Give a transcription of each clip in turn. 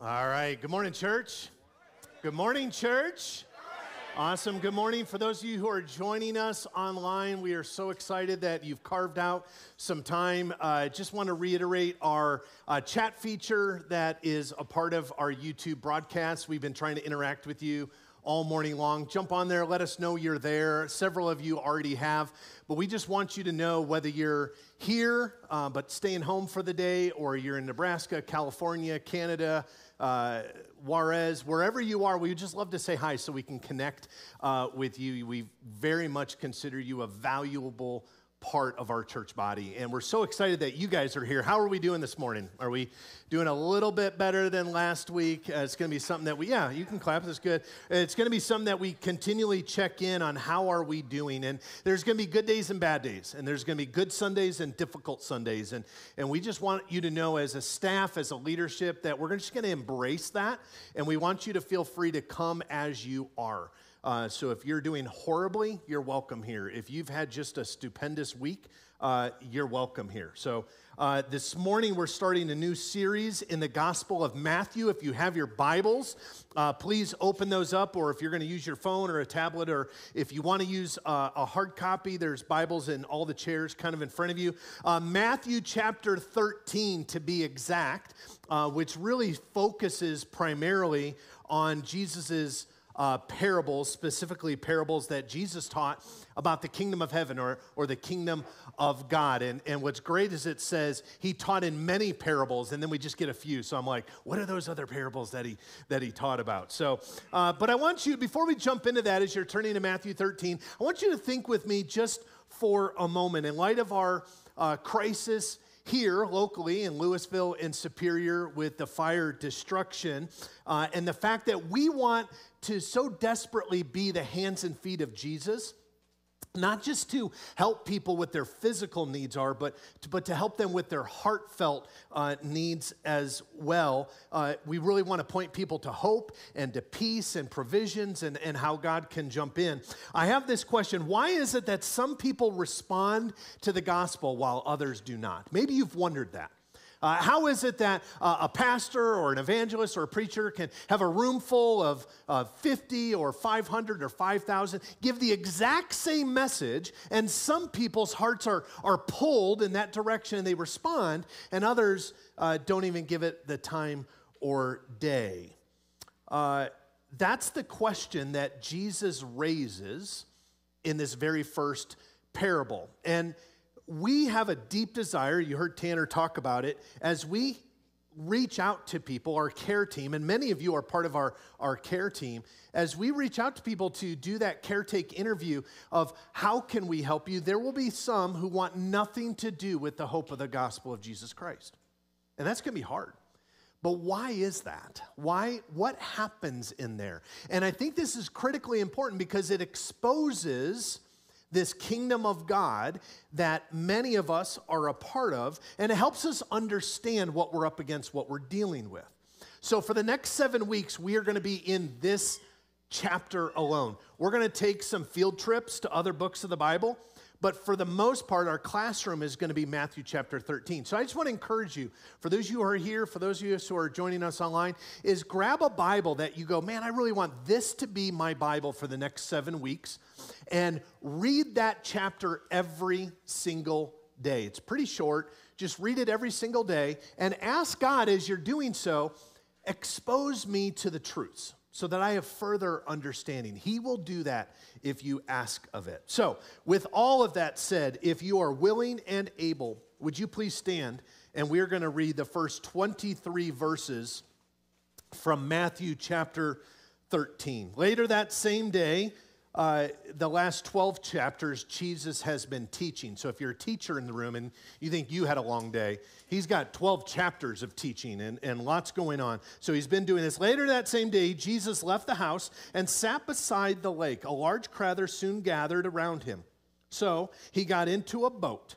All right. Good morning, church. Good morning, church. Awesome. Good morning. For those of you who are joining us online, we are so excited that you've carved out some time. I uh, just want to reiterate our uh, chat feature that is a part of our YouTube broadcast. We've been trying to interact with you all morning long. Jump on there, let us know you're there. Several of you already have, but we just want you to know whether you're here uh, but staying home for the day or you're in Nebraska, California, Canada, uh, Juarez, wherever you are, we would just love to say hi so we can connect uh, with you. We very much consider you a valuable part of our church body. And we're so excited that you guys are here. How are we doing this morning? Are we doing a little bit better than last week? Uh, it's going to be something that we, yeah, you can clap. That's good. It's going to be something that we continually check in on how are we doing. And there's going to be good days and bad days. And there's going to be good Sundays and difficult Sundays. And, and we just want you to know as a staff, as a leadership, that we're just going to embrace that. And we want you to feel free to come as you are. Uh, so if you're doing horribly, you're welcome here. If you've had just a stupendous week, uh, you're welcome here. So uh, this morning we're starting a new series in the Gospel of Matthew. If you have your Bibles, uh, please open those up, or if you're going to use your phone or a tablet, or if you want to use uh, a hard copy, there's Bibles in all the chairs kind of in front of you. Uh, Matthew chapter 13, to be exact, which really focuses primarily on Jesus's uh, parables, specifically parables that Jesus taught about the kingdom of heaven or, or the kingdom of God. And, and what's great is it says he taught in many parables, and then we just get a few. So I'm like, what are those other parables that he, that he taught about? So, uh, but I want you, before we jump into that, as you're turning to Matthew 13, I want you to think with me just for a moment in light of our uh, crisis here locally in Louisville and Superior with the fire destruction, uh, and the fact that we want to so desperately be the hands and feet of Jesus not just to help people with their physical needs are but to, but to help them with their heartfelt uh, needs as well. Uh, we really want to point people to hope and to peace and provisions and, and how god can jump in. I have this question why is it that some people respond to the gospel while others do not? Maybe you've wondered that uh, how is it that uh, a pastor or an evangelist or a preacher can have a room full of uh, 50 or 500 or 5,000, give the exact same message, and some people's hearts are, are pulled in that direction and they respond, and others uh, don't even give it the time or day? Uh, that's the question that Jesus raises in this very first parable. And we have a deep desire, you heard Tanner talk about it, as we reach out to people, our care team, and many of you are part of our, our care team, as we reach out to people to do that caretake interview of how can we help you, there will be some who want nothing to do with the hope of the gospel of Jesus Christ. And that's going to be hard. But why is that? Why what happens in there? And I think this is critically important because it exposes this kingdom of God that many of us are a part of, and it helps us understand what we're up against, what we're dealing with. So, for the next seven weeks, we are going to be in this chapter alone. We're going to take some field trips to other books of the Bible. But for the most part, our classroom is going to be Matthew chapter 13. So I just want to encourage you, for those of you who are here, for those of you who are joining us online, is grab a Bible that you go, man, I really want this to be my Bible for the next seven weeks, and read that chapter every single day. It's pretty short. Just read it every single day and ask God as you're doing so, expose me to the truths so that I have further understanding. He will do that if you ask of it. So, with all of that said, if you are willing and able, would you please stand? And we're going to read the first 23 verses from Matthew chapter 13. Later that same day, uh, the last 12 chapters, Jesus has been teaching. So if you're a teacher in the room and you think you had a long day, he's got 12 chapters of teaching and, and lots going on. So he's been doing this. Later that same day, Jesus left the house and sat beside the lake. A large crowd soon gathered around him. So he got into a boat.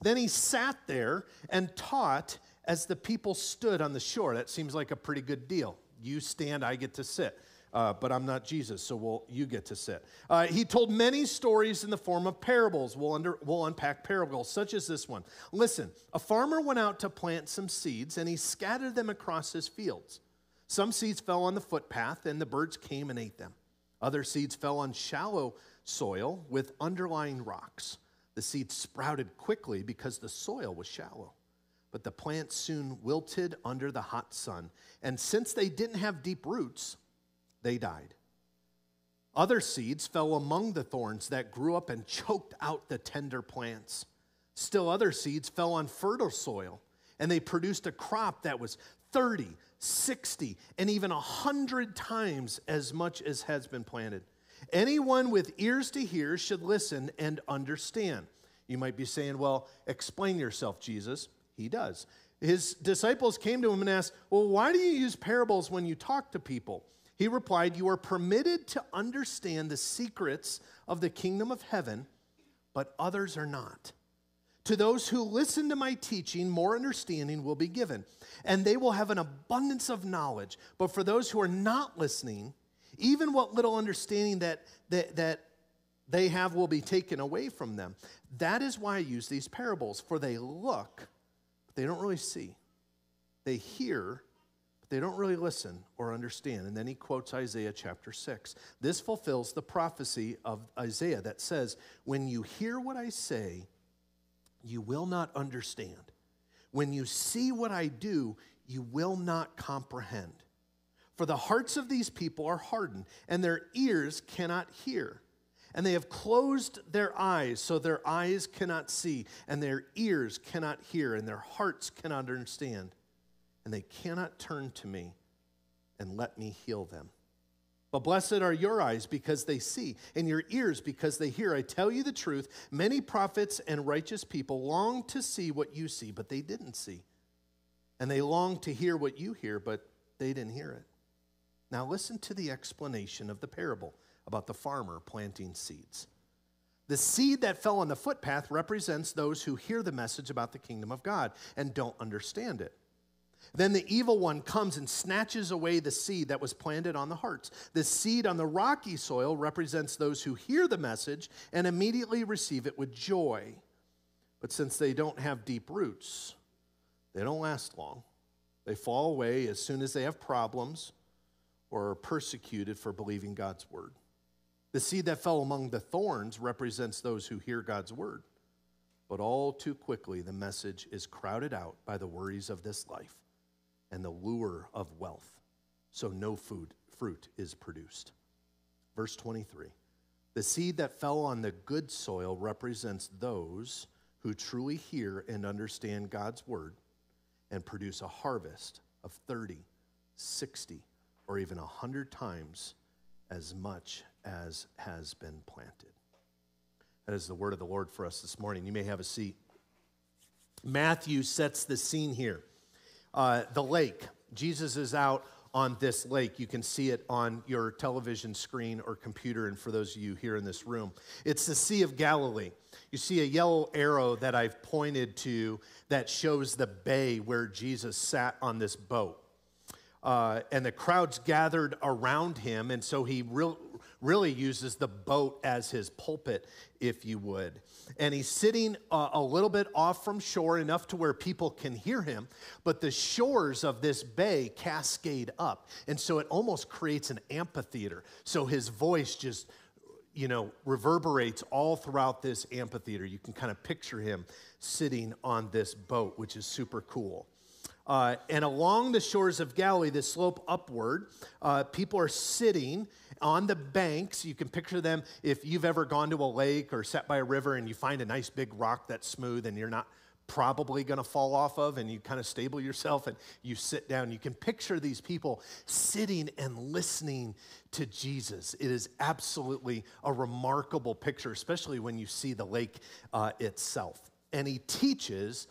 Then he sat there and taught as the people stood on the shore. That seems like a pretty good deal. You stand, I get to sit uh, but I'm not Jesus, so we'll, you get to sit. Uh, he told many stories in the form of parables. We'll, under, we'll unpack parables, such as this one. Listen, a farmer went out to plant some seeds, and he scattered them across his fields. Some seeds fell on the footpath, and the birds came and ate them. Other seeds fell on shallow soil with underlying rocks. The seeds sprouted quickly because the soil was shallow. But the plants soon wilted under the hot sun, and since they didn't have deep roots, they died. Other seeds fell among the thorns that grew up and choked out the tender plants. Still, other seeds fell on fertile soil, and they produced a crop that was 30, 60, and even 100 times as much as has been planted. Anyone with ears to hear should listen and understand. You might be saying, Well, explain yourself, Jesus. He does. His disciples came to him and asked, Well, why do you use parables when you talk to people? He replied, You are permitted to understand the secrets of the kingdom of heaven, but others are not. To those who listen to my teaching, more understanding will be given, and they will have an abundance of knowledge. But for those who are not listening, even what little understanding that, that, that they have will be taken away from them. That is why I use these parables, for they look, but they don't really see. They hear, they don't really listen or understand. And then he quotes Isaiah chapter 6. This fulfills the prophecy of Isaiah that says, When you hear what I say, you will not understand. When you see what I do, you will not comprehend. For the hearts of these people are hardened, and their ears cannot hear. And they have closed their eyes, so their eyes cannot see, and their ears cannot hear, and their hearts cannot understand and they cannot turn to me and let me heal them. But blessed are your eyes because they see, and your ears because they hear. I tell you the truth, many prophets and righteous people long to see what you see, but they didn't see. And they long to hear what you hear, but they didn't hear it. Now listen to the explanation of the parable about the farmer planting seeds. The seed that fell on the footpath represents those who hear the message about the kingdom of God and don't understand it. Then the evil one comes and snatches away the seed that was planted on the hearts. The seed on the rocky soil represents those who hear the message and immediately receive it with joy. But since they don't have deep roots, they don't last long. They fall away as soon as they have problems or are persecuted for believing God's word. The seed that fell among the thorns represents those who hear God's word. But all too quickly, the message is crowded out by the worries of this life and the lure of wealth, so no food fruit is produced. Verse 23. The seed that fell on the good soil represents those who truly hear and understand God's word and produce a harvest of 30, 60, or even 100 times as much as has been planted. That is the word of the Lord for us this morning. You may have a seat. Matthew sets the scene here. Uh, the lake. Jesus is out on this lake. You can see it on your television screen or computer, and for those of you here in this room, it's the Sea of Galilee. You see a yellow arrow that I've pointed to that shows the bay where Jesus sat on this boat. Uh, and the crowds gathered around him, and so he re- really uses the boat as his pulpit, if you would. And he's sitting uh, a little bit off from shore, enough to where people can hear him, but the shores of this bay cascade up. And so it almost creates an amphitheater. So his voice just you know, reverberates all throughout this amphitheater. You can kind of picture him sitting on this boat, which is super cool. Uh, and along the shores of Galilee, the slope upward, uh, people are sitting on the banks. You can picture them if you've ever gone to a lake or sat by a river and you find a nice big rock that's smooth and you're not probably going to fall off of, and you kind of stable yourself and you sit down. You can picture these people sitting and listening to Jesus. It is absolutely a remarkable picture, especially when you see the lake uh, itself. And he teaches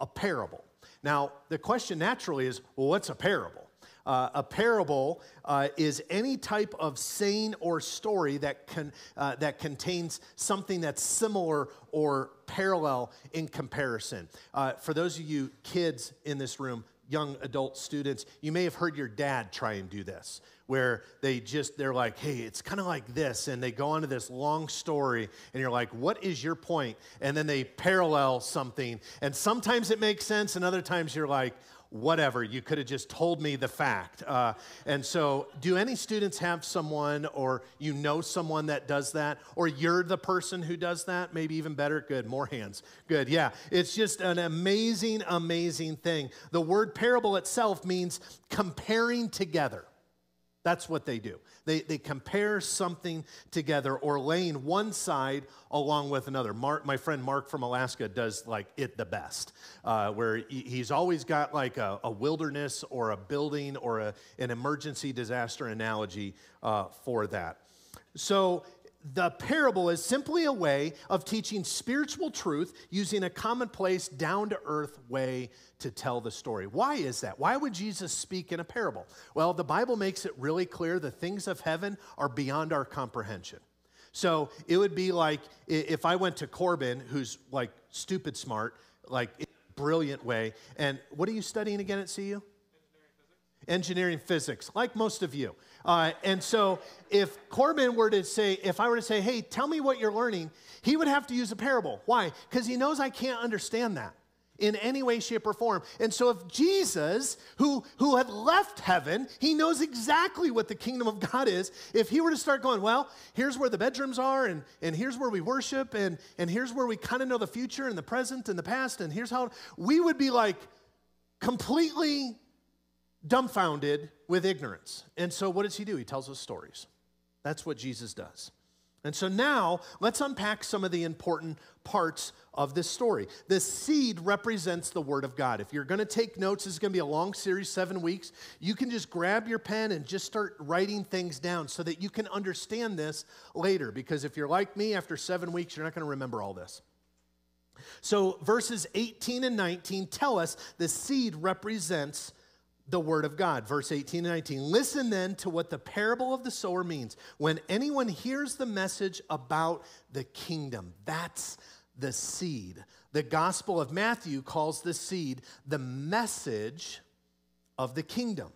a parable. Now, the question naturally is well, what's a parable? Uh, a parable uh, is any type of saying or story that, can, uh, that contains something that's similar or parallel in comparison. Uh, for those of you kids in this room, young adult students, you may have heard your dad try and do this, where they just, they're like, hey, it's kind of like this. And they go into this long story, and you're like, what is your point? And then they parallel something. And sometimes it makes sense, and other times you're like, whatever, you could have just told me the fact. Uh, and so, do any students have someone or you know someone that does that? Or you're the person who does that? Maybe even better? Good, more hands. Good, yeah. It's just an amazing, amazing thing. The word parable itself means comparing together. That's what they do. They, they compare something together or laying one side along with another. Mark, my friend Mark from Alaska does like it the best, uh, where he's always got like a, a, wilderness or a building or a, an emergency disaster analogy uh, for that. So the parable is simply a way of teaching spiritual truth using a commonplace, down to earth way to tell the story. Why is that? Why would Jesus speak in a parable? Well, the Bible makes it really clear the things of heaven are beyond our comprehension. So it would be like if I went to Corbin, who's like stupid smart, like brilliant way, and what are you studying again at CU? Engineering physics, like most of you. Uh, and so, if Corbin were to say, if I were to say, hey, tell me what you're learning, he would have to use a parable. Why? Because he knows I can't understand that in any way, shape, or form. And so, if Jesus, who, who had left heaven, he knows exactly what the kingdom of God is, if he were to start going, well, here's where the bedrooms are, and, and here's where we worship, and, and here's where we kind of know the future and the present and the past, and here's how, we would be like completely dumbfounded with ignorance. And so, what does he do? He tells us stories. That's what Jesus does. And so now let's unpack some of the important parts of this story. The seed represents the Word of God. If you're going to take notes, this is going to be a long series, seven weeks. You can just grab your pen and just start writing things down so that you can understand this later. Because if you're like me, after seven weeks, you're not going to remember all this. So verses 18 and 19 tell us the seed represents the word of God. Verse 18 and 19. Listen then to what the parable of the sower means. When anyone hears the message about the kingdom, that's the seed. The Gospel of Matthew calls the seed the message of the kingdom.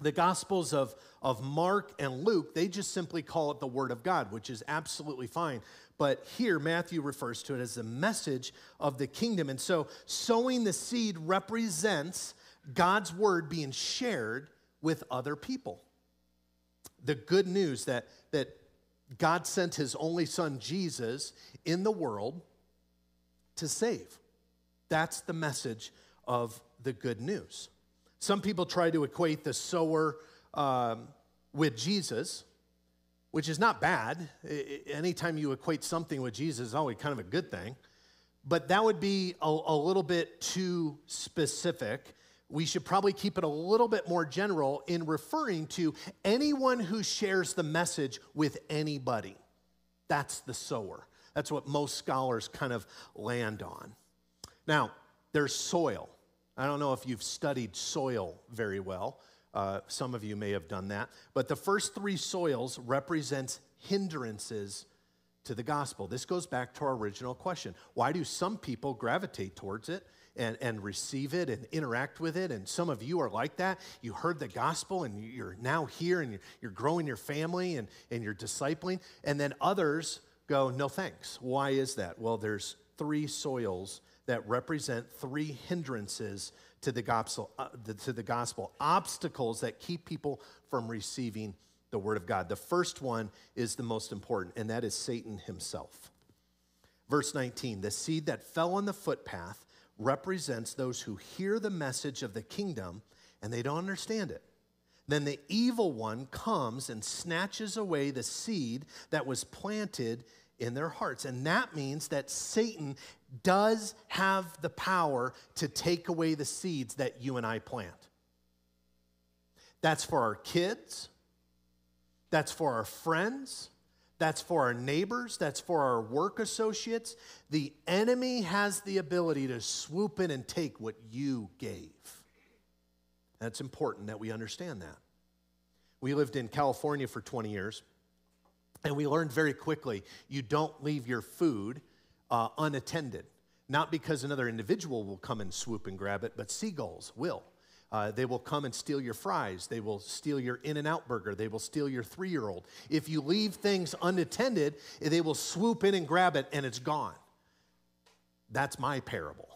The Gospels of, of Mark and Luke, they just simply call it the Word of God, which is absolutely fine. But here, Matthew refers to it as the message of the kingdom. And so, sowing the seed represents God's word being shared with other people. The good news that, that God sent his only son, Jesus, in the world to save. That's the message of the good news. Some people try to equate the sower um, with Jesus, which is not bad. Anytime you equate something with Jesus, is always kind of a good thing. But that would be a, a little bit too specific we should probably keep it a little bit more general in referring to anyone who shares the message with anybody. That's the sower. That's what most scholars kind of land on. Now, there's soil. I don't know if you've studied soil very well. Uh, some of you may have done that. But the first three soils represents hindrances to the gospel. This goes back to our original question. Why do some people gravitate towards it and, and receive it and interact with it. And some of you are like that. You heard the gospel and you're now here and you're, growing your family and, and you're discipling. And then others go, no thanks. Why is that? Well, there's three soils that represent three hindrances to the gospel, uh, the, to the gospel, obstacles that keep people from receiving the word of God. The first one is the most important, and that is Satan himself. Verse 19 the seed that fell on the footpath represents those who hear the message of the kingdom and they don't understand it. Then the evil one comes and snatches away the seed that was planted in their hearts. And that means that Satan does have the power to take away the seeds that you and I plant. That's for our kids, that's for our friends, that's for our neighbors, that's for our work associates. The enemy has the ability to swoop in and take what you gave. That's important that we understand that. We lived in California for 20 years, and we learned very quickly you don't leave your food uh, unattended. Not because another individual will come and swoop and grab it, but seagulls will. Uh, they will come and steal your fries. They will steal your In N Out burger. They will steal your three year old. If you leave things unattended, they will swoop in and grab it and it's gone. That's my parable.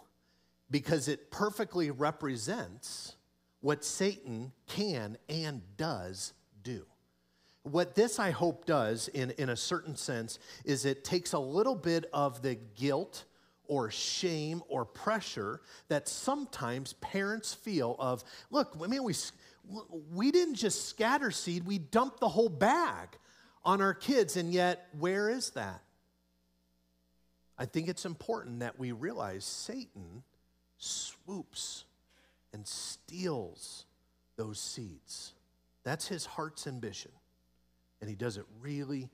because it perfectly represents what Satan can and does do. What this, I hope, does in, in a certain sense is it takes a little bit of the guilt or shame or pressure that sometimes parents feel of, look, I mean, we, we didn't just scatter seed, we dumped the whole bag on our kids, and yet, where is that? I think it's important that we realize Satan swoops and steals those seeds. That's his heart's ambition. And he does it really,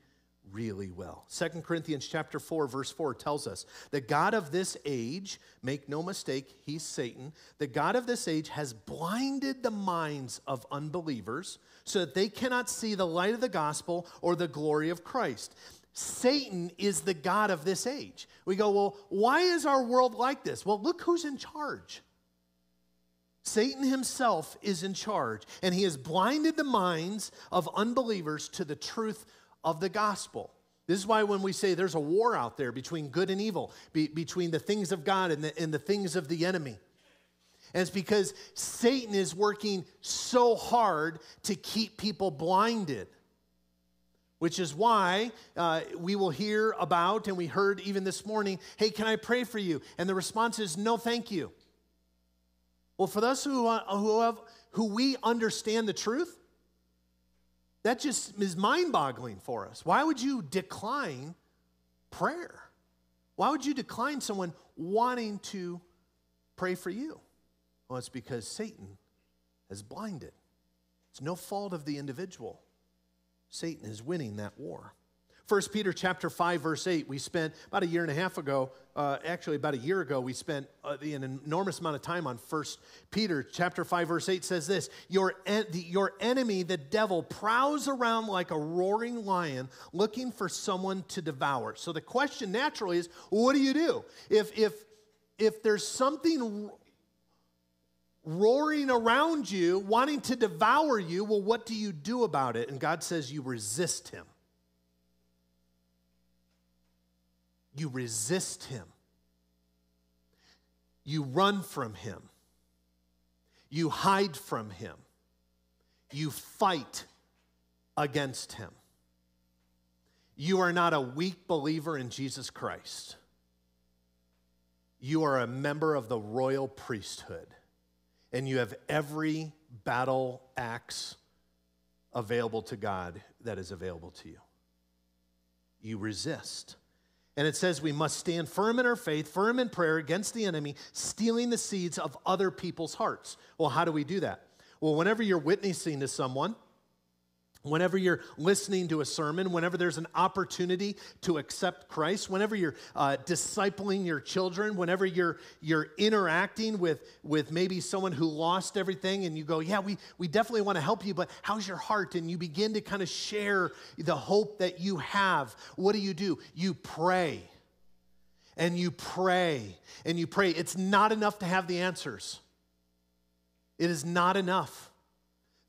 really well. Second Corinthians chapter 4 verse 4 tells us, "The God of this age, make no mistake, he's Satan. The God of this age has blinded the minds of unbelievers so that they cannot see the light of the gospel or the glory of Christ." Satan is the God of this age. We go, well, why is our world like this? Well, look who's in charge. Satan himself is in charge, and he has blinded the minds of unbelievers to the truth of the gospel. This is why when we say there's a war out there between good and evil, be, between the things of God and the, and the things of the enemy. And it's because Satan is working so hard to keep people blinded which is why uh, we will hear about, and we heard even this morning, hey, can I pray for you? And the response is, no, thank you. Well, for those who, uh, who, have, who we understand the truth, that just is mind boggling for us. Why would you decline prayer? Why would you decline someone wanting to pray for you? Well, it's because Satan has blinded. It's no fault of the individual. Satan is winning that war. 1 Peter chapter 5 verse 8 we spent about a year and a half ago uh, actually about a year ago we spent uh, an enormous amount of time on 1 Peter chapter 5 verse 8 says this your, en- the, your enemy the devil prowls around like a roaring lion looking for someone to devour so the question naturally is what do you do if if if there's something roaring around you, wanting to devour you, well, what do you do about it? And God says you resist him. You resist him. You run from him. You hide from him. You fight against him. You are not a weak believer in Jesus Christ. You are a member of the royal priesthood and you have every battle axe available to God that is available to you. You resist. And it says we must stand firm in our faith, firm in prayer against the enemy, stealing the seeds of other people's hearts. Well, how do we do that? Well, whenever you're witnessing to someone, Whenever you're listening to a sermon, whenever there's an opportunity to accept Christ, whenever you're uh, discipling your children, whenever you're, you're interacting with, with maybe someone who lost everything and you go, Yeah, we, we definitely want to help you, but how's your heart? And you begin to kind of share the hope that you have. What do you do? You pray and you pray and you pray. It's not enough to have the answers, it is not enough.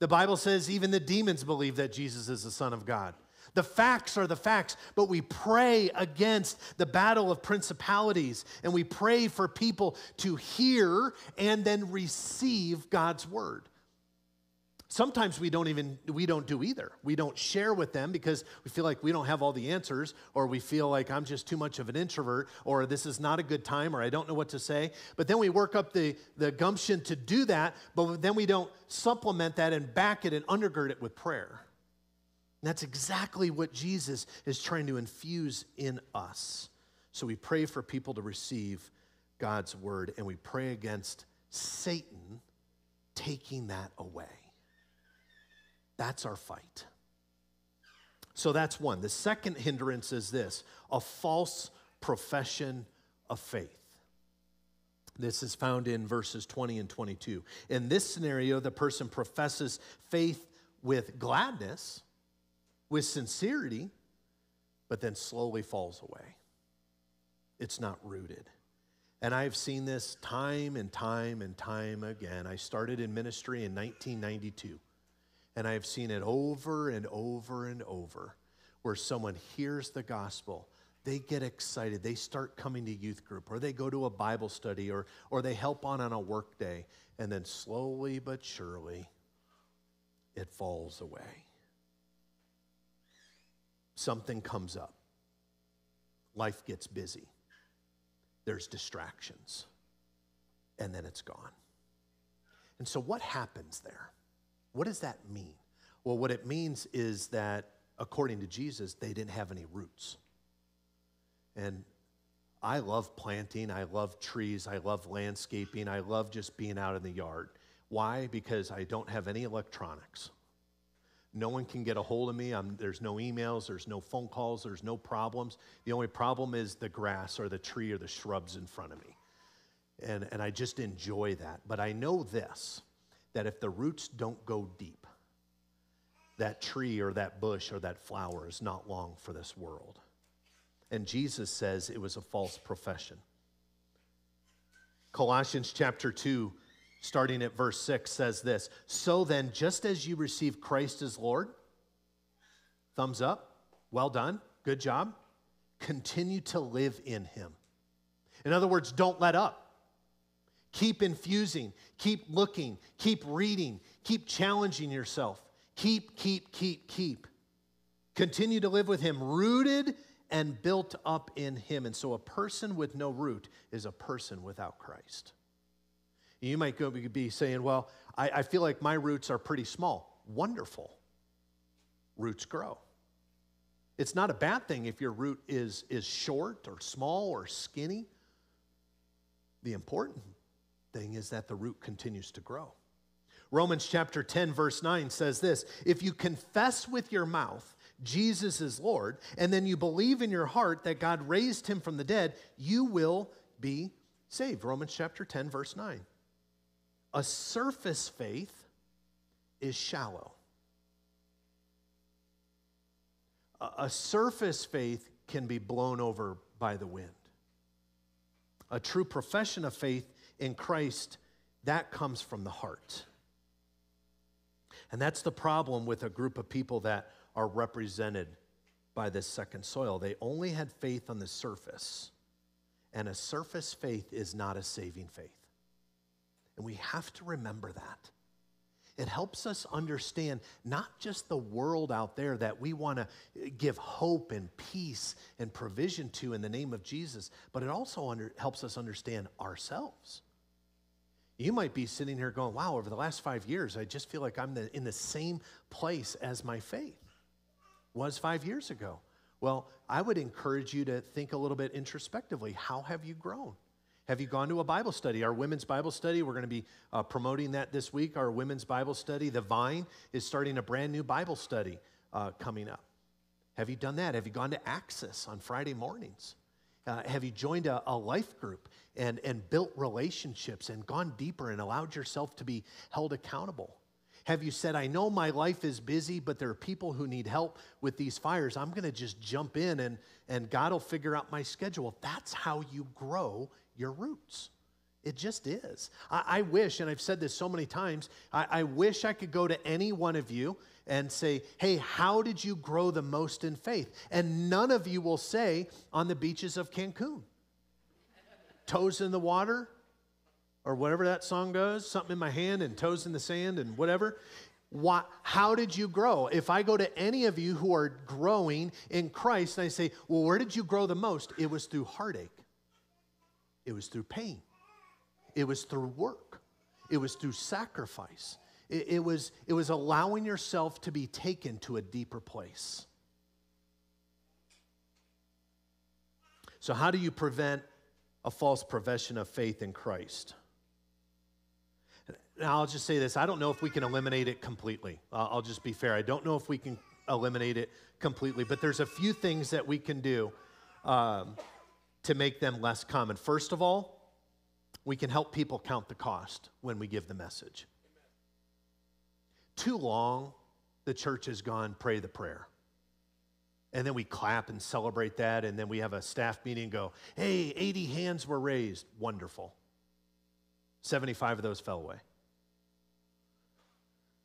The Bible says even the demons believe that Jesus is the Son of God. The facts are the facts, but we pray against the battle of principalities and we pray for people to hear and then receive God's word. Sometimes we don't even we don't do either. We don't share with them because we feel like we don't have all the answers or we feel like I'm just too much of an introvert or this is not a good time or I don't know what to say. But then we work up the the gumption to do that, but then we don't supplement that and back it and undergird it with prayer. And that's exactly what Jesus is trying to infuse in us. So we pray for people to receive God's word and we pray against Satan taking that away. That's our fight. So that's one. The second hindrance is this a false profession of faith. This is found in verses 20 and 22. In this scenario, the person professes faith with gladness, with sincerity, but then slowly falls away. It's not rooted. And I've seen this time and time and time again. I started in ministry in 1992. And I've seen it over and over and over where someone hears the gospel, they get excited. They start coming to youth group, or they go to a Bible study, or, or they help on on a work day. And then slowly but surely, it falls away. Something comes up. Life gets busy. There's distractions. And then it's gone. And so, what happens there? What does that mean? Well, what it means is that, according to Jesus, they didn't have any roots. And I love planting, I love trees, I love landscaping, I love just being out in the yard. Why? Because I don't have any electronics. No one can get a hold of me. I'm, there's no emails, there's no phone calls, there's no problems. The only problem is the grass or the tree or the shrubs in front of me. And, and I just enjoy that. But I know this that if the roots don't go deep, that tree or that bush or that flower is not long for this world. And Jesus says it was a false profession. Colossians chapter 2, starting at verse 6, says this So then, just as you receive Christ as Lord, thumbs up, well done, good job, continue to live in him. In other words, don't let up. Keep infusing, keep looking, keep reading, keep challenging yourself. Keep, keep, keep, keep. Continue to live with him, rooted and built up in him. And so a person with no root is a person without Christ. You might go, be saying, Well, I, I feel like my roots are pretty small. Wonderful. Roots grow. It's not a bad thing if your root is, is short or small or skinny. The important thing is that the root continues to grow. Romans chapter 10, verse 9 says this If you confess with your mouth Jesus is Lord, and then you believe in your heart that God raised him from the dead, you will be saved. Romans chapter 10, verse 9. A surface faith is shallow. A surface faith can be blown over by the wind. A true profession of faith in Christ, that comes from the heart. And that's the problem with a group of people that are represented by this second soil. They only had faith on the surface, and a surface faith is not a saving faith. And we have to remember that. It helps us understand not just the world out there that we want to give hope and peace and provision to in the name of Jesus, but it also under, helps us understand ourselves. You might be sitting here going, wow, over the last five years, I just feel like I'm the, in the same place as my faith was five years ago. Well, I would encourage you to think a little bit introspectively. How have you grown? Have you gone to a Bible study? Our women's Bible study, we're going to be uh, promoting that this week. Our women's Bible study, The Vine, is starting a brand new Bible study uh, coming up. Have you done that? Have you gone to Access on Friday mornings? Uh, have you joined a, a, life group and, and built relationships and gone deeper and allowed yourself to be held accountable? Have you said, I know my life is busy, but there are people who need help with these fires. I'm going to just jump in and, and God will figure out my schedule. That's how you grow your roots. It just is. I, I wish, and I've said this so many times, I, I wish I could go to any one of you and say, Hey, how did you grow the most in faith? And none of you will say, On the beaches of Cancun. Toes in the water, or whatever that song goes, something in my hand and toes in the sand and whatever. What, how did you grow? If I go to any of you who are growing in Christ and I say, Well, where did you grow the most? It was through heartache, it was through pain, it was through work, it was through sacrifice, it, it was, it was allowing yourself to be taken to a deeper place. So, how do you prevent a false profession of faith in Christ? Now, I'll just say this I don't know if we can eliminate it completely. I'll just be fair. I don't know if we can eliminate it completely, but there's a few things that we can do um, to make them less common. First of all, we can help people count the cost when we give the message. Too long, the church has gone pray the prayer. And then we clap and celebrate that, and then we have a staff meeting and go, hey, 80 hands were raised. Wonderful. 75 of those fell away.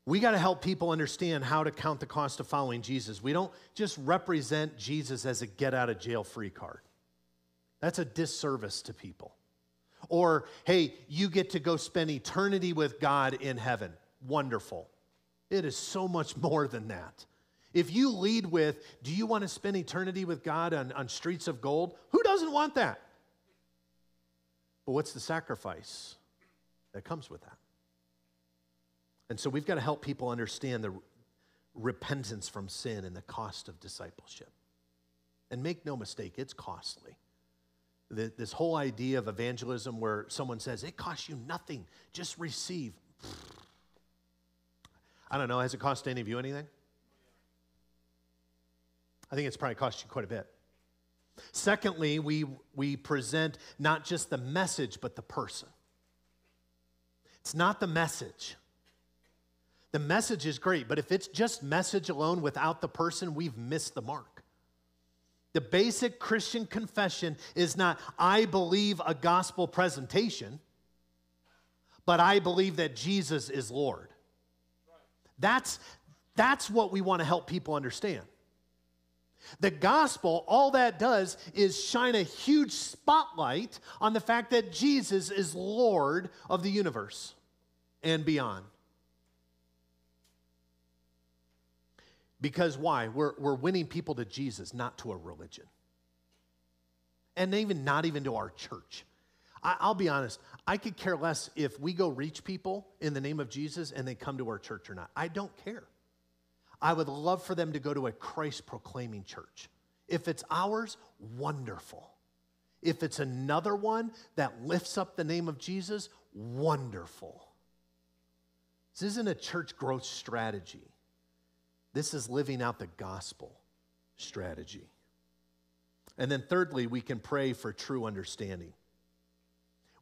We got to help people understand how to count the cost of following Jesus. We don't just represent Jesus as a get out of jail free card. That's a disservice to people. Or, hey, you get to go spend eternity with God in heaven. Wonderful. It is so much more than that. If you lead with, do you want to spend eternity with God on, on streets of gold? Who doesn't want that? But what's the sacrifice that comes with that? And so we've got to help people understand the repentance from sin and the cost of discipleship. And make no mistake, it's costly. This whole idea of evangelism where someone says, it costs you nothing, just receive. I don't know, has it cost any of you anything? I think it's probably cost you quite a bit. Secondly, we, we present not just the message, but the person. It's not the message. The message is great, but if it's just message alone without the person, we've missed the mark. The basic Christian confession is not, I believe a gospel presentation, but I believe that Jesus is Lord. That's, that's what we want to help people understand. The gospel, all that does is shine a huge spotlight on the fact that Jesus is Lord of the universe and beyond. Because why? We're, we're winning people to Jesus, not to a religion. And even not even to our church. I, I'll be honest, I could care less if we go reach people in the name of Jesus and they come to our church or not. I don't care. I would love for them to go to a Christ proclaiming church. If it's ours, wonderful. If it's another one that lifts up the name of Jesus, wonderful. This isn't a church growth strategy. This is living out the gospel strategy. And then, thirdly, we can pray for true understanding.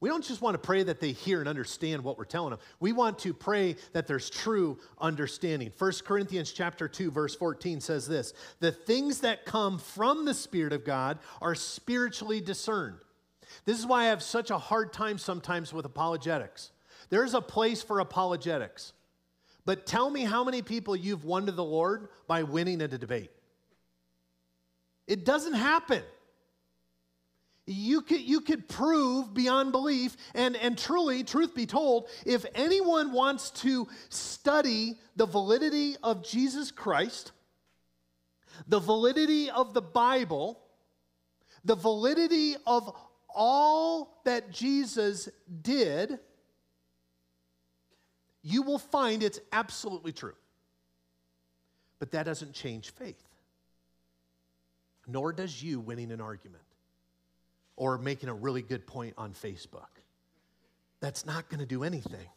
We don't just want to pray that they hear and understand what we're telling them. We want to pray that there's true understanding. 1 Corinthians chapter 2 verse 14 says this, "The things that come from the spirit of God are spiritually discerned." This is why I have such a hard time sometimes with apologetics. There's a place for apologetics. But tell me how many people you've won to the Lord by winning at a debate. It doesn't happen. You could, you could prove beyond belief, and, and truly, truth be told, if anyone wants to study the validity of Jesus Christ, the validity of the Bible, the validity of all that Jesus did, you will find it's absolutely true. But that doesn't change faith, nor does you winning an argument or making a really good point on Facebook. That's not going to do anything.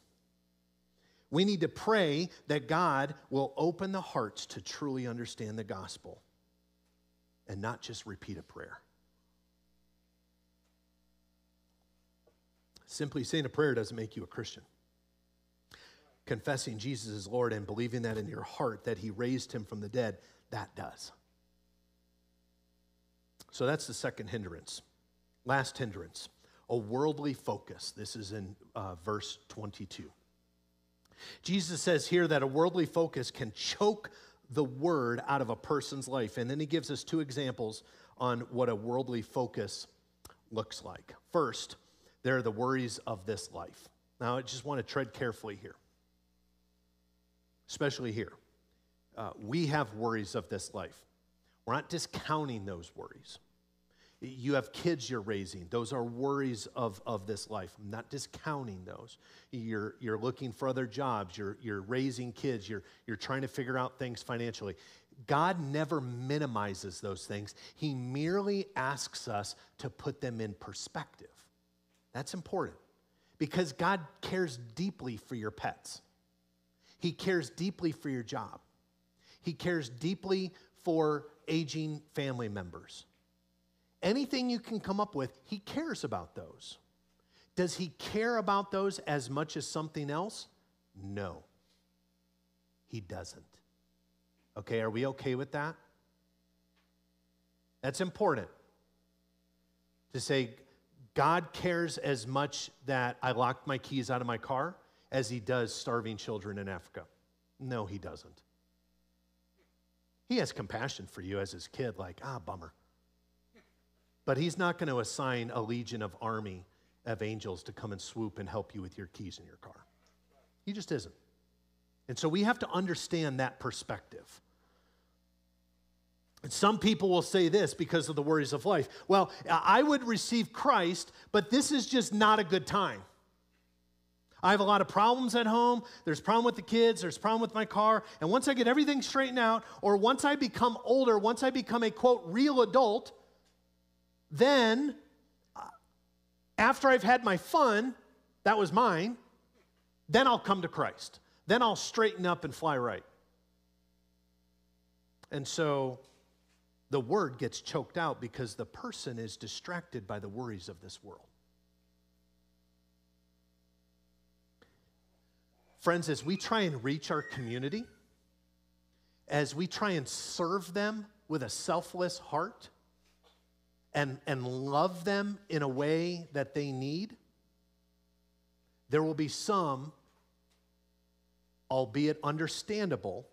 We need to pray that God will open the hearts to truly understand the gospel and not just repeat a prayer. Simply saying a prayer doesn't make you a Christian confessing Jesus is Lord and believing that in your heart that he raised him from the dead, that does. So that's the second hindrance. Last hindrance, a worldly focus. This is in uh, verse 22. Jesus says here that a worldly focus can choke the word out of a person's life. And then he gives us two examples on what a worldly focus looks like. First, there are the worries of this life. Now, I just want to tread carefully here especially here. Uh, we have worries of this life. We're not discounting those worries. You have kids you're raising. Those are worries of, of this life. I'm not discounting those. You're, you're looking for other jobs. You're, you're raising kids. You're, you're trying to figure out things financially. God never minimizes those things. He merely asks us to put them in perspective. That's important because God cares deeply for your pets. He cares deeply for your job. He cares deeply for aging family members. Anything you can come up with, he cares about those. Does he care about those as much as something else? No, he doesn't. Okay, are we okay with that? That's important to say, God cares as much that I locked my keys out of my car as he does starving children in Africa. No, he doesn't. He has compassion for you as his kid, like, ah, bummer. But he's not going to assign a legion of army of angels to come and swoop and help you with your keys in your car. He just isn't. And so we have to understand that perspective. And some people will say this because of the worries of life. Well, I would receive Christ, but this is just not a good time. I have a lot of problems at home. There's problem with the kids. There's problem with my car. And once I get everything straightened out, or once I become older, once I become a quote, real adult, then uh, after I've had my fun, that was mine, then I'll come to Christ. Then I'll straighten up and fly right. And so the word gets choked out because the person is distracted by the worries of this world. Friends, as we try and reach our community, as we try and serve them with a selfless heart and, and love them in a way that they need, there will be some, albeit understandable,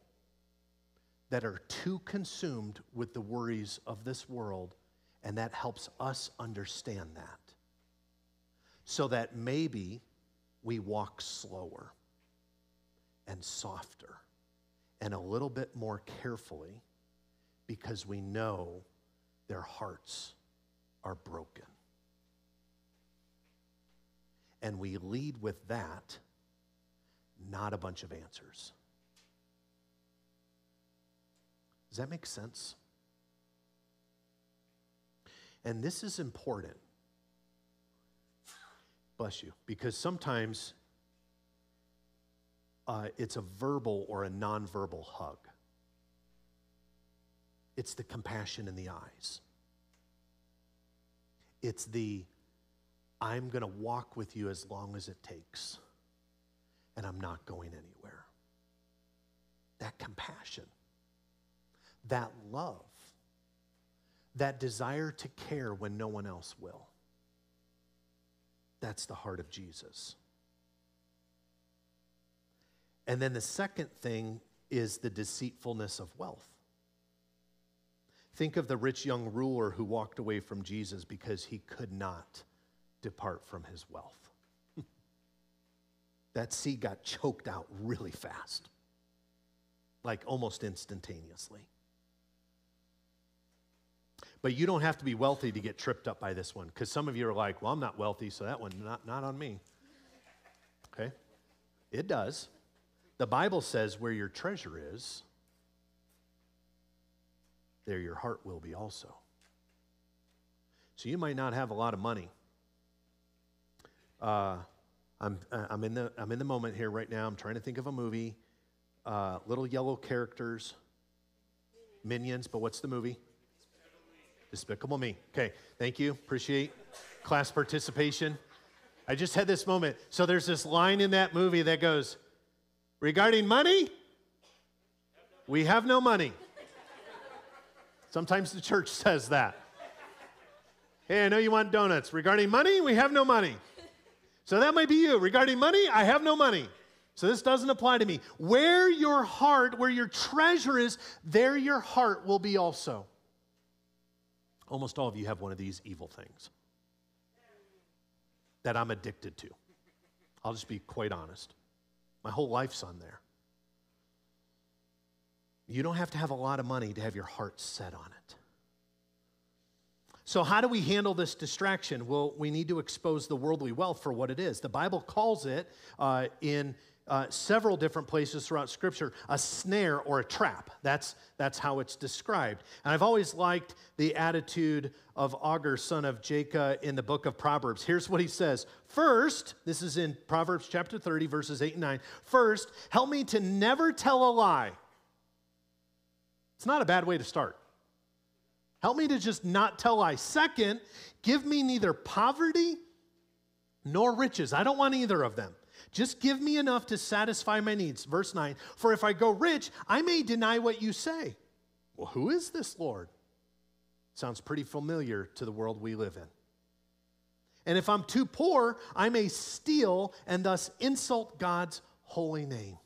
that are too consumed with the worries of this world, and that helps us understand that. So that maybe we walk slower and softer and a little bit more carefully because we know their hearts are broken. And we lead with that, not a bunch of answers. Does that make sense? And this is important. Bless you. Because sometimes uh, it's a verbal or a nonverbal hug, it's the compassion in the eyes. It's the, I'm going to walk with you as long as it takes, and I'm not going anywhere. That compassion that love, that desire to care when no one else will. That's the heart of Jesus. And then the second thing is the deceitfulness of wealth. Think of the rich young ruler who walked away from Jesus because he could not depart from his wealth. that seed got choked out really fast, like almost instantaneously. But you don't have to be wealthy to get tripped up by this one because some of you are like, well, I'm not wealthy, so that one, not, not on me. Okay? It does. The Bible says where your treasure is, there your heart will be also. So you might not have a lot of money. Uh, I'm, I'm, in the, I'm in the moment here right now. I'm trying to think of a movie. Uh, little yellow characters, minions, but what's the movie? Despicable Me. Okay, thank you. Appreciate class participation. I just had this moment. So there's this line in that movie that goes, regarding money, we have no money. Sometimes the church says that. Hey, I know you want donuts. Regarding money, we have no money. So that might be you. Regarding money, I have no money. So this doesn't apply to me. Where your heart, where your treasure is, there your heart will be also. Almost all of you have one of these evil things that I'm addicted to. I'll just be quite honest. My whole life's on there. You don't have to have a lot of money to have your heart set on it. So, how do we handle this distraction? Well, we need to expose the worldly wealth for what it is. The Bible calls it uh, in uh, several different places throughout Scripture a snare or a trap. That's, that's how it's described. And I've always liked the attitude of Agur, son of Jacob, in the book of Proverbs. Here's what he says First, this is in Proverbs chapter 30, verses 8 and 9. First, help me to never tell a lie. It's not a bad way to start. Help me to just not tell lies. Second, give me neither poverty nor riches. I don't want either of them. Just give me enough to satisfy my needs. Verse 9 For if I go rich, I may deny what you say. Well, who is this Lord? Sounds pretty familiar to the world we live in. And if I'm too poor, I may steal and thus insult God's holy name.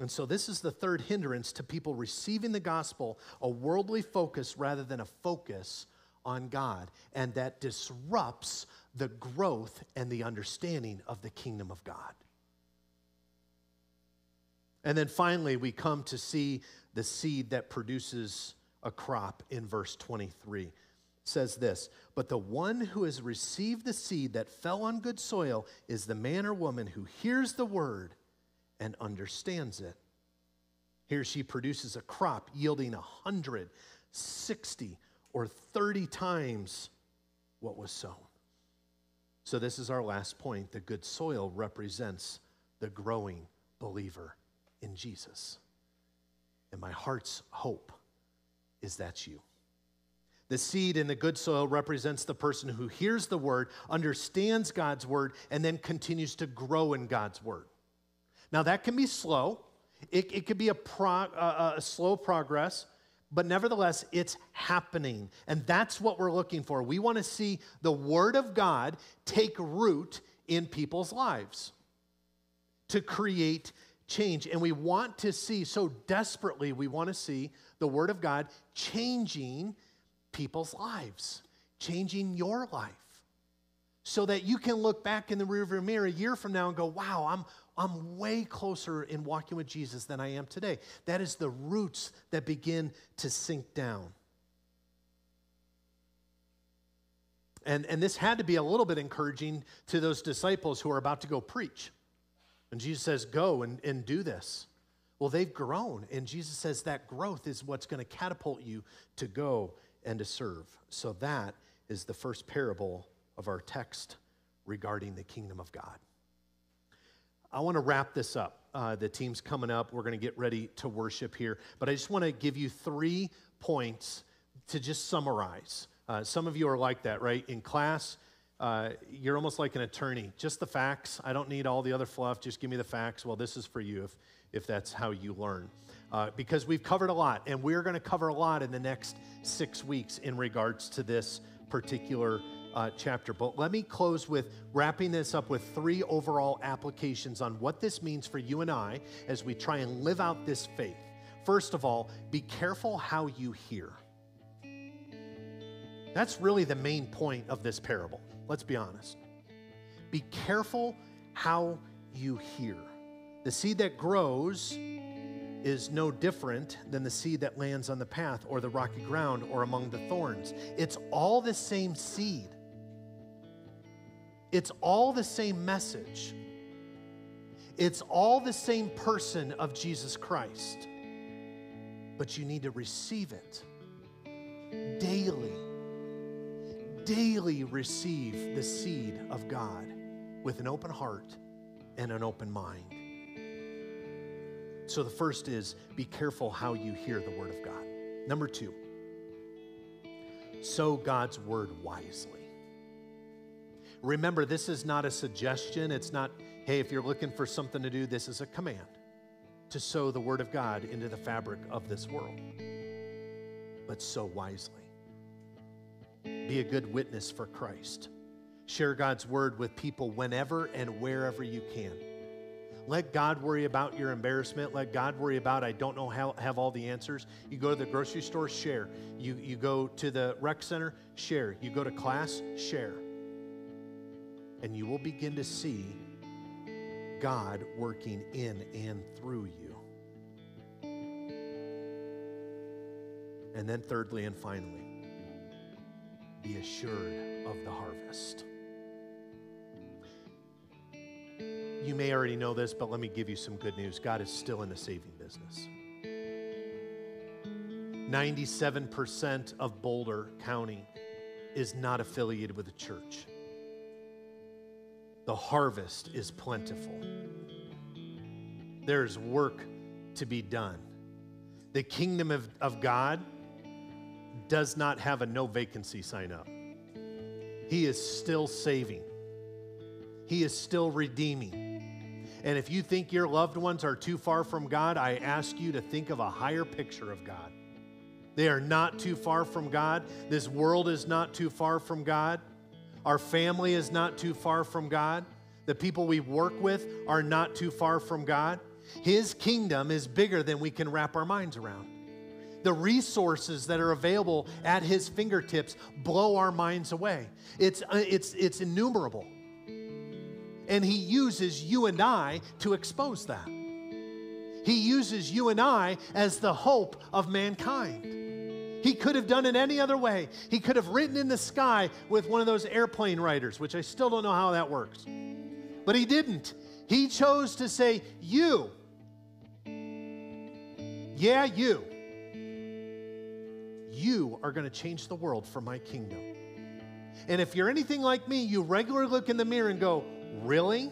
And so, this is the third hindrance to people receiving the gospel a worldly focus rather than a focus on God. And that disrupts the growth and the understanding of the kingdom of God. And then finally, we come to see the seed that produces a crop in verse 23. It says this, but the one who has received the seed that fell on good soil is the man or woman who hears the word and understands it. Here she produces a crop yielding a hundred, sixty, or 30 times what was sown. So, this is our last point. The good soil represents the growing believer in Jesus. And my heart's hope is that you. The seed in the good soil represents the person who hears the word, understands God's word, and then continues to grow in God's word. Now, that can be slow, it, it could be a, pro, a slow progress, but nevertheless, it's happening. And that's what we're looking for. We want to see the word of God take root in people's lives to create change. And we want to see, so desperately, we want to see the Word of God changing people's lives, changing your life. So that you can look back in the rearview mirror a year from now and go, wow, I'm, I'm way closer in walking with Jesus than I am today. That is the roots that begin to sink down. And, and this had to be a little bit encouraging to those disciples who are about to go preach. And Jesus says, Go and, and do this. Well, they've grown, and Jesus says that growth is what's going to catapult you to go and to serve. So that is the first parable of our text regarding the kingdom of God. I want to wrap this up. Uh, the team's coming up. We're going to get ready to worship here. But I just want to give you three points to just summarize. Uh, some of you are like that, right? In class, uh, you're almost like an attorney. Just the facts. I don't need all the other fluff. Just give me the facts. Well, this is for you if, if that's how you learn. Uh, because we've covered a lot, and we're going to cover a lot in the next six weeks in regards to this particular uh, chapter. But let me close with wrapping this up with three overall applications on what this means for you and I as we try and live out this faith. First of all, be careful how you hear. That's really the main point of this parable. Let's be honest. Be careful how you hear. The seed that grows is no different than the seed that lands on the path or the rocky ground or among the thorns. It's all the same seed, it's all the same message, it's all the same person of Jesus Christ. But you need to receive it daily daily receive the seed of God with an open heart and an open mind. So the first is be careful how you hear the word of God. Number two, sow God's word wisely. Remember, this is not a suggestion. It's not, hey, if you're looking for something to do, this is a command to sow the word of God into the fabric of this world. But sow wisely. Be a good witness for Christ. Share God's word with people whenever and wherever you can. Let God worry about your embarrassment. Let God worry about, I don't know how have all the answers. You go to the grocery store, share. You, you go to the rec center, share. You go to class, share. And you will begin to see God working in and through you. And then, thirdly and finally, be assured of the harvest. You may already know this, but let me give you some good news. God is still in the saving business. 97% of Boulder County is not affiliated with a church. The harvest is plentiful. There's work to be done. The kingdom of, of God does not have a no vacancy sign up. He is still saving, He is still redeeming. And if you think your loved ones are too far from God, I ask you to think of a higher picture of God. They are not too far from God. This world is not too far from God. Our family is not too far from God. The people we work with are not too far from God. His kingdom is bigger than we can wrap our minds around. The resources that are available at his fingertips blow our minds away. It's, uh, it's, it's innumerable. And he uses you and I to expose that. He uses you and I as the hope of mankind. He could have done it any other way. He could have written in the sky with one of those airplane writers, which I still don't know how that works. But he didn't. He chose to say, You. Yeah, you you are going to change the world for my kingdom. And if you're anything like me, you regularly look in the mirror and go, Really?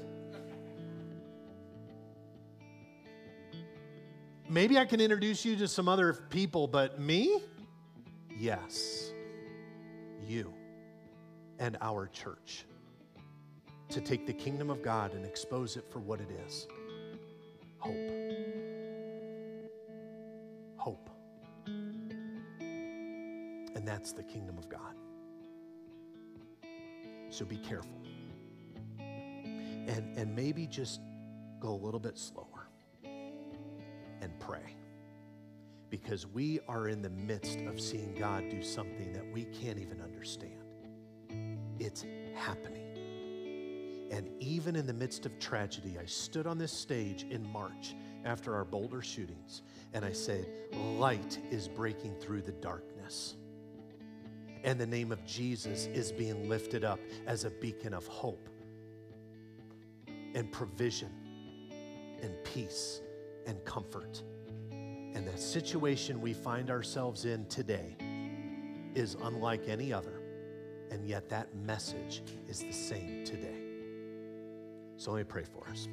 Maybe I can introduce you to some other people, but me? Yes, you and our church to take the kingdom of God and expose it for what it is hope. Hope. And that's the kingdom of God. So be careful. And, and maybe just go a little bit slower and pray. Because we are in the midst of seeing God do something that we can't even understand. It's happening. And even in the midst of tragedy, I stood on this stage in March after our Boulder shootings, and I said, Light is breaking through the darkness and the name of Jesus is being lifted up as a beacon of hope and provision and peace and comfort. And the situation we find ourselves in today is unlike any other, and yet that message is the same today. So let me pray for us.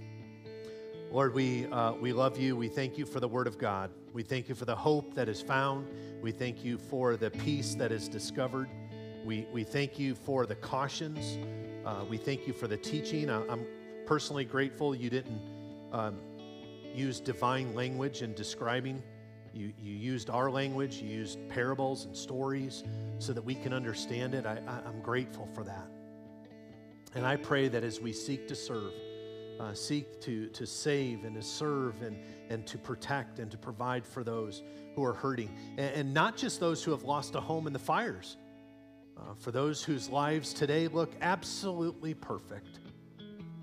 Lord, we, uh, we love you. We thank you for the Word of God. We thank you for the hope that is found. We thank you for the peace that is discovered. We, we thank you for the cautions. Uh, we thank you for the teaching. I, am personally grateful you didn't um, use divine language in describing. You, you used our language, you used parables and stories so that we can understand it. I, I, I'm grateful for that. And I pray that as we seek to serve, uh, seek to, to save and to serve and, and to protect and to provide for those who are hurting. And, and not just those who have lost a home in the fires, uh, for those whose lives today look absolutely perfect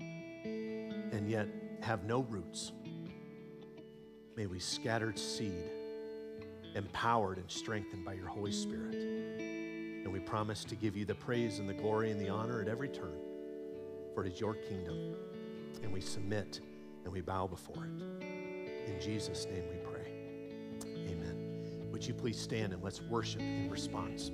and yet have no roots. May we scattered seed, empowered and strengthened by your Holy Spirit. And we promise to give you the praise and the glory and the honor at every turn, for it is your kingdom and we submit and we bow before it. In Jesus' name we pray. Amen. Would you please stand and let's worship in response?